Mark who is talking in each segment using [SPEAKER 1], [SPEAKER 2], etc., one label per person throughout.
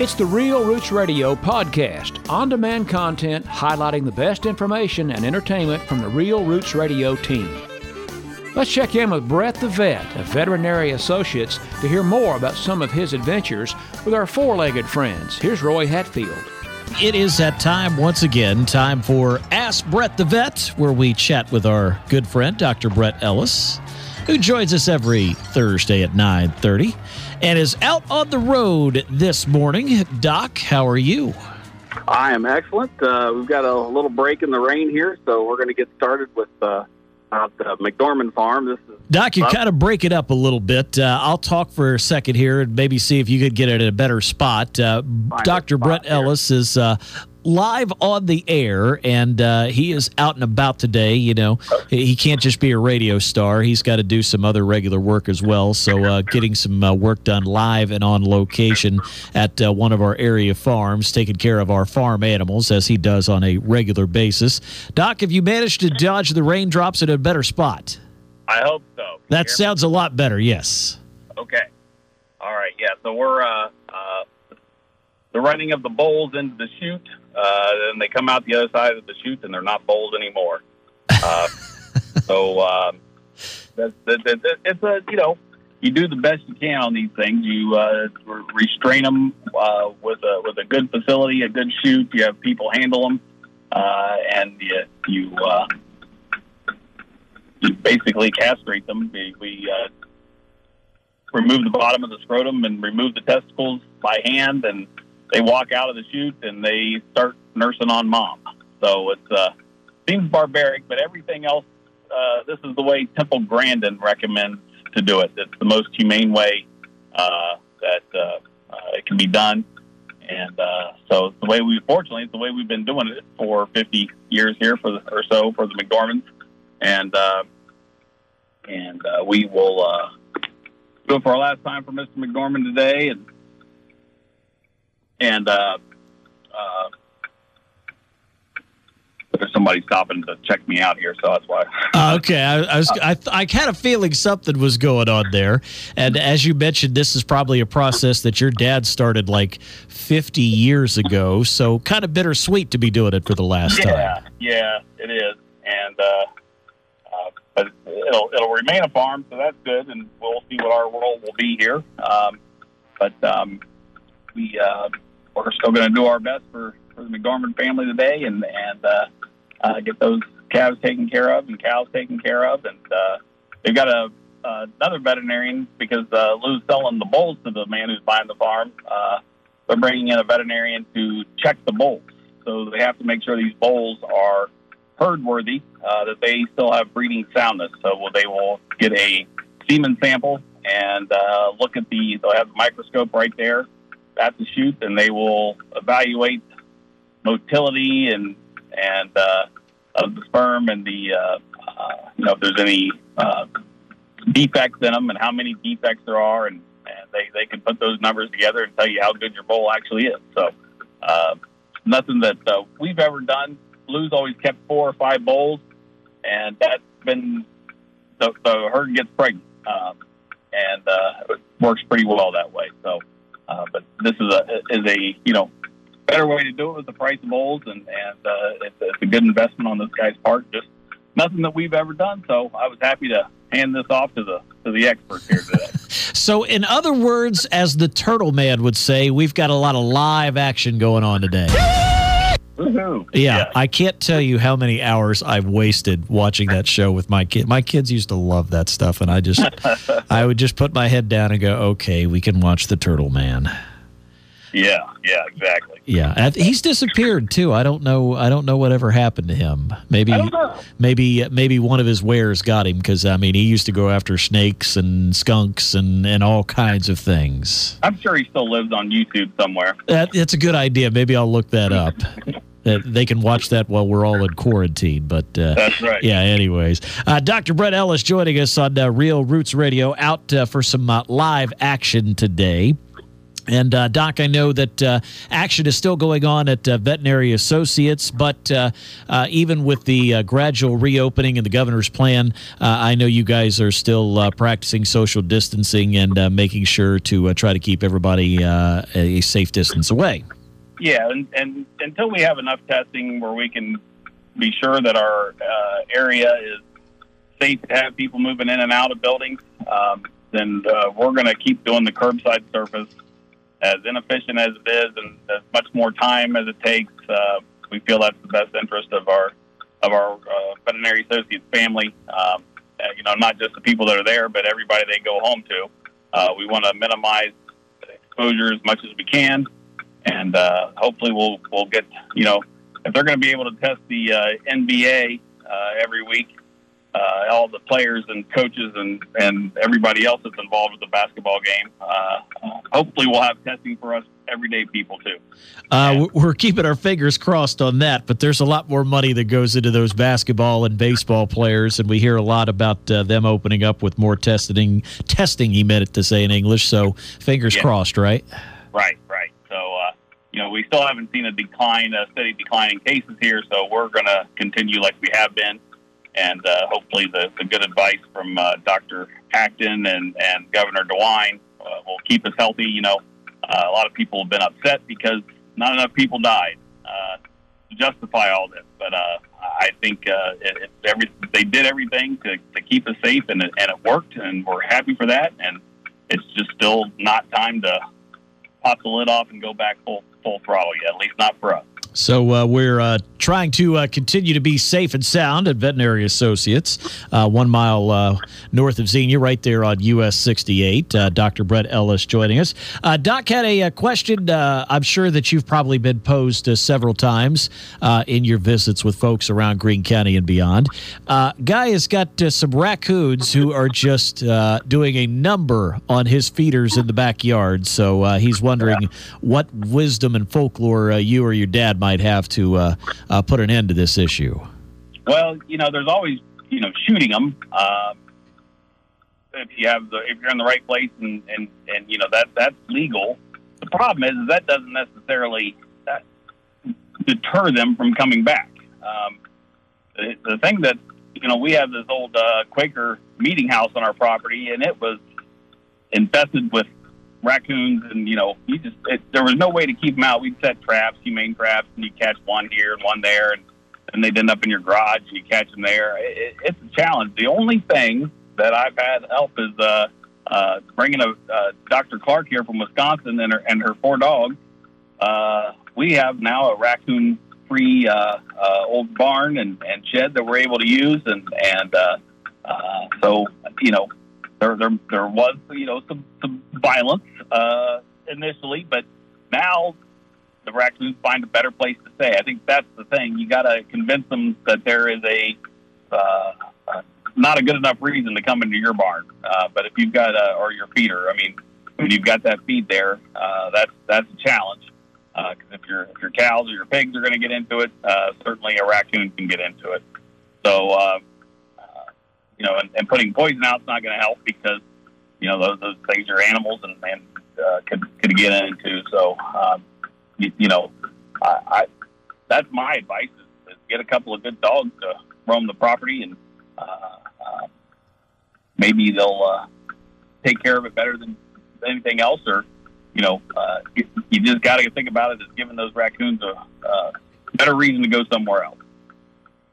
[SPEAKER 1] It's the Real Roots Radio podcast, on demand content highlighting the best information and entertainment from the Real Roots Radio team. Let's check in with Brett the Vet of Veterinary Associates to hear more about some of his adventures with our four legged friends. Here's Roy Hatfield.
[SPEAKER 2] It is that time once again, time for Ask Brett the Vet, where we chat with our good friend, Dr. Brett Ellis, who joins us every Thursday at 9.30 and is out on the road this morning. Doc, how are you?
[SPEAKER 3] I am excellent. Uh, we've got a little break in the rain here, so we're going to get started with uh, uh, the McDormand farm. This is
[SPEAKER 2] Doc, you kind of break it up a little bit. Uh, I'll talk for a second here and maybe see if you could get it at a better spot. Uh, Dr.
[SPEAKER 3] spot
[SPEAKER 2] Brett
[SPEAKER 3] here.
[SPEAKER 2] Ellis is uh, live on the air, and uh, he is out and about today. You know, he can't just be a radio star; he's got to do some other regular work as well. So, uh, getting some uh, work done live and on location at uh, one of our area farms, taking care of our farm animals as he does on a regular basis. Doc, have you managed to dodge the raindrops at a better spot?
[SPEAKER 4] I hope so.
[SPEAKER 2] That sounds a lot better. Yes.
[SPEAKER 4] okay. All right. Yeah. So we're uh, uh, the running of the bowls into the chute, uh, and they come out the other side of the chute, and they're not bowls anymore. Uh, so um, that's that, that, that, it's a you know you do the best you can on these things. You uh, restrain them uh, with a with a good facility, a good chute. You have people handle them, uh, and you you. Uh, you basically castrate them. We, we uh, remove the bottom of the scrotum and remove the testicles by hand, and they walk out of the chute and they start nursing on mom. So it uh, seems barbaric, but everything else, uh, this is the way Temple Grandin recommends to do it. It's the most humane way uh, that uh, uh, it can be done. And uh, so it's the way we, fortunately, it's the way we've been doing it for 50 years here for the, or so for the McDormands and uh, and uh, we will uh, do it for our last time for Mr. McDormand today, and and uh, uh, there's somebody stopping to check me out here, so that's why.
[SPEAKER 2] Uh, okay, I, I was I, I had a feeling something was going on there, and as you mentioned, this is probably a process that your dad started like 50 years ago. So kind of bittersweet to be doing it for the last
[SPEAKER 4] yeah,
[SPEAKER 2] time.
[SPEAKER 4] yeah, it is, and uh, uh, but it'll it'll remain a farm, so that's good, and we'll see what our role will be here. Um, but um, we uh, we're still going to do our best for, for the McDormand family today, and and uh, uh, get those calves taken care of and cows taken care of, and uh, they've got a uh, another veterinarian because uh, Lou's selling the bulls to the man who's buying the farm. Uh, they're bringing in a veterinarian to check the bulls, so they have to make sure these bulls are herd worthy, uh, that they still have breeding soundness. So they will get a semen sample and uh, look at the. They'll have a microscope right there at the chute, and they will evaluate motility and and uh, of the sperm and the uh, uh, you know if there's any uh, defects in them and how many defects there are, and, and they they can put those numbers together and tell you how good your bull actually is. So uh, nothing that uh, we've ever done. Lou's always kept four or five bulls, and that's been the, the herd gets pregnant, um, and uh, it works pretty well that way. So, uh, but this is a is a you know better way to do it with the price of bulls, and and uh, it's, it's a good investment on this guy's part. Just nothing that we've ever done. So I was happy to hand this off to the to the experts here today.
[SPEAKER 2] So, in other words, as the Turtle Man would say, we've got a lot of live action going on today. Yeah, I can't tell you how many hours I've wasted watching that show with my kid. My kids used to love that stuff, and I just, I would just put my head down and go, "Okay, we can watch the Turtle Man."
[SPEAKER 4] yeah, yeah, exactly.
[SPEAKER 2] Yeah, and he's disappeared too. I don't know. I don't know whatever happened to him. Maybe,
[SPEAKER 4] I don't know.
[SPEAKER 2] maybe, maybe one of his wares got him because I mean, he used to go after snakes and skunks and and all kinds of things.
[SPEAKER 4] I'm sure he still lives on YouTube somewhere.
[SPEAKER 2] That, that's a good idea. Maybe I'll look that up. That they can watch that while we're all in quarantine. But uh,
[SPEAKER 4] That's right.
[SPEAKER 2] yeah. Anyways, uh, Dr. Brett Ellis joining us on uh, Real Roots Radio, out uh, for some uh, live action today. And uh, Doc, I know that uh, action is still going on at uh, Veterinary Associates, but uh, uh, even with the uh, gradual reopening and the governor's plan, I know you guys are still practicing social distancing and making sure to try to keep everybody a safe distance away.
[SPEAKER 4] Yeah, and, and until we have enough testing where we can be sure that our area is safe to have people moving in and out of buildings, um, then we're going to keep doing the curbside service as inefficient as it is and as much more time as it takes, uh, we feel that's the best interest of our of our uh, veterinary associates family. Um, uh, you know, not just the people that are there, but everybody they go home to. Uh, we want to minimize exposure as much as we can, and uh, hopefully we'll we'll get you know if they're going to be able to test the uh, NBA uh, every week, uh, all the players and coaches and, and everybody else that's involved with the basketball game. Uh, hopefully, we'll have testing for us everyday people too.
[SPEAKER 2] Uh, we're keeping our fingers crossed on that, but there's a lot more money that goes into those basketball and baseball players, and we hear a lot about uh, them opening up with more testing. Testing, he meant it to say in English. So fingers yeah. crossed, right?
[SPEAKER 4] Right, you know, we still haven't seen a decline, a steady decline in cases here, so we're going to continue like we have been and uh, hopefully the, the good advice from uh, Dr. Acton and, and Governor DeWine uh, will keep us healthy. You know, uh, a lot of people have been upset because not enough people died uh, to justify all this. But uh, I think uh, it, it, every, they did everything to, to keep us safe, and it, and it worked, and we're happy for that. And it's just still not time to pop the lid off and go back full full throttle yet, at least not for us.
[SPEAKER 2] So uh, we're uh, trying to uh, continue to be safe and sound at Veterinary Associates, uh, one mile uh, north of Xenia, right there on US 68. Uh, Dr. Brett Ellis joining us. Doc had a, a question. I'm sure that you've probably been posed several times in your visits with folks around Greene County and beyond. Guy has got some raccoons who are just doing a number on his feeders in the backyard. So he's wondering what wisdom and folklore you or your dad might have to uh, uh, put an end to this issue?
[SPEAKER 4] Well, you know, there's always you know shooting them. Uh, if you have the if you're in the right place and and and you know that that's legal. The problem is, is that doesn't necessarily that deter them from coming back. Um, the, the thing that you know we have this old uh, Quaker meeting house on our property, and it was infested with raccoons, and you know, you just it, there was no way to keep them out. We'd set traps, humane traps, and you catch one here and one there, and and they'd end up in your garage, and you catch them there. It, it's a challenge. The only thing that I've had help is uh, uh, bringing a uh, Dr. Clark here from Wisconsin and her and her four dogs. Uh, we have now a raccoon-free uh, uh, old barn and, and shed that we're able to use, and and uh, uh, so you know there there there was you know some some violence uh, initially, but now the raccoons find a better place to stay. I think that's the thing. You got to convince them that there is a uh, not a good enough reason to come into your barn. Uh, but if you've got a, or your feeder, I mean, when you've got that feed there, uh, that's that's a challenge. Because uh, if your if your cows or your pigs are going to get into it, uh, certainly a raccoon can get into it. So uh, you know, and, and putting poison out is not going to help because you know those, those things are animals and, and uh, could could get into. So um, you, you know, I, I that's my advice is, is get a couple of good dogs to roam the property and uh, uh, maybe they'll uh, take care of it better than anything else or you know uh, you, you just got to think about it as giving those raccoons a uh, better reason to go somewhere else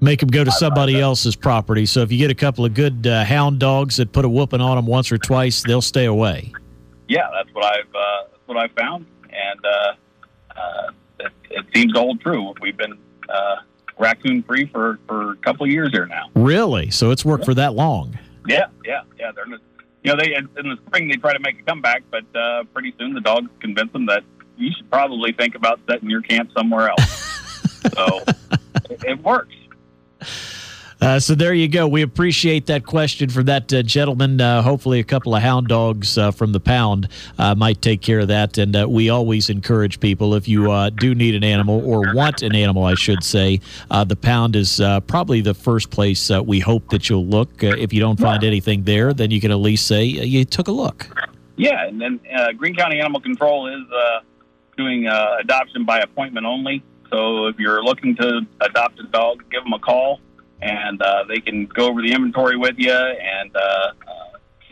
[SPEAKER 2] make them go to somebody else's property. So if you get a couple of good uh, hound dogs that put a whooping on them once or twice, they'll stay away.
[SPEAKER 4] Yeah, that's what I've uh, that's what I've found, and uh, uh it, it, seems to hold true. We've been uh, raccoon free for for a couple of years here now.
[SPEAKER 2] Really? So it's worked yeah. for that long?
[SPEAKER 4] Yeah, yeah, yeah. They're you know they in the spring they try to make a comeback, but uh, pretty soon the dogs convince them that you should probably think about setting your camp somewhere else. so it, it works.
[SPEAKER 2] Uh, so there you go. We appreciate that question from that uh, gentleman. Uh, hopefully, a couple of hound dogs uh, from the pound uh, might take care of that. And uh, we always encourage people if you do need an animal or want an animal, I should say, the pound is probably the first place we hope that you'll look. if you don't find anything there, then you can at least say you took a look.
[SPEAKER 4] Yeah, and then Greene County Animal Control is doing adoption by appointment only. So if you're looking to adopt a dog, give them a call, and uh, they can go over the inventory with you and uh, uh,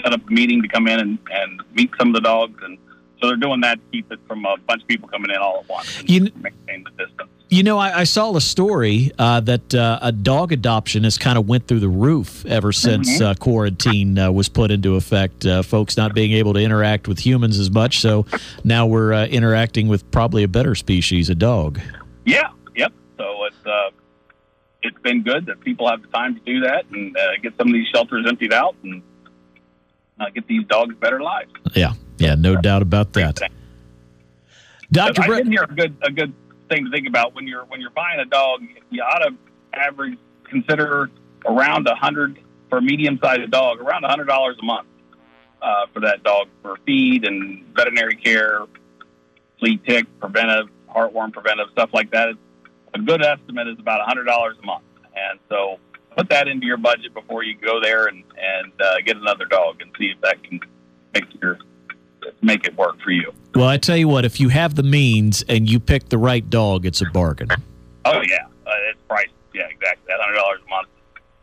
[SPEAKER 4] set up a meeting to come in and, and meet some of the dogs. And so they're doing that to keep it from a bunch of people coming in all at once and
[SPEAKER 2] You-
[SPEAKER 4] maintain the distance.
[SPEAKER 2] You know, I, I saw a story uh, that uh, a dog adoption has kind of went through the roof ever since uh, quarantine uh, was put into effect. Uh, folks not being able to interact with humans as much, so now we're uh, interacting with probably a better species, a dog.
[SPEAKER 4] Yeah, yep. So it's uh, it's been good that people have the time to do that and uh, get some of these shelters emptied out and uh, get these dogs better lives.
[SPEAKER 2] Yeah, yeah, no doubt about that. Doctor
[SPEAKER 4] I
[SPEAKER 2] Brett,
[SPEAKER 4] did hear a good a good thing to think about when you're when you're buying a dog. You ought to average consider around a hundred for a medium sized dog, around a hundred dollars a month uh, for that dog for feed and veterinary care, flea tick preventive, heartworm preventive stuff like that. A good estimate is about a hundred dollars a month, and so put that into your budget before you go there and and uh, get another dog and see if that can make your make it work for you.
[SPEAKER 2] well, I tell you what, if you have the means and you pick the right dog, it's a bargain.
[SPEAKER 4] Oh yeah, uh, it's priced. Yeah, exactly. That hundred dollars a month,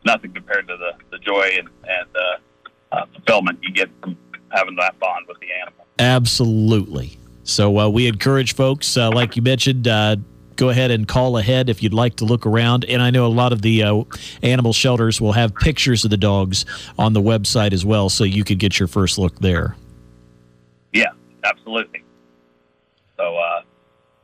[SPEAKER 4] nothing compared to the the joy and and uh, uh, fulfillment you get from having that bond with the animal.
[SPEAKER 2] Absolutely. So uh, we encourage folks, uh, like you mentioned, uh, go ahead and call ahead if you'd like to look around. And I know a lot of the uh, animal shelters will have pictures of the dogs on the website as well, so you could get your first look there.
[SPEAKER 4] Yeah, absolutely. So, uh,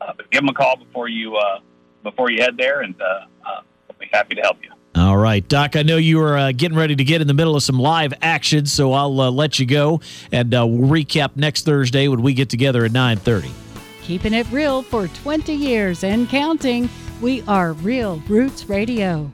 [SPEAKER 4] uh, but give them a call before you uh, before you head there, and uh, uh, we'll be happy to help you.
[SPEAKER 2] All right, Doc. I know you are uh, getting ready to get in the middle of some live action, so I'll uh, let you go, and uh, we'll recap next Thursday when we get together at nine thirty.
[SPEAKER 5] Keeping it real for 20 years and counting. We are Real Roots Radio.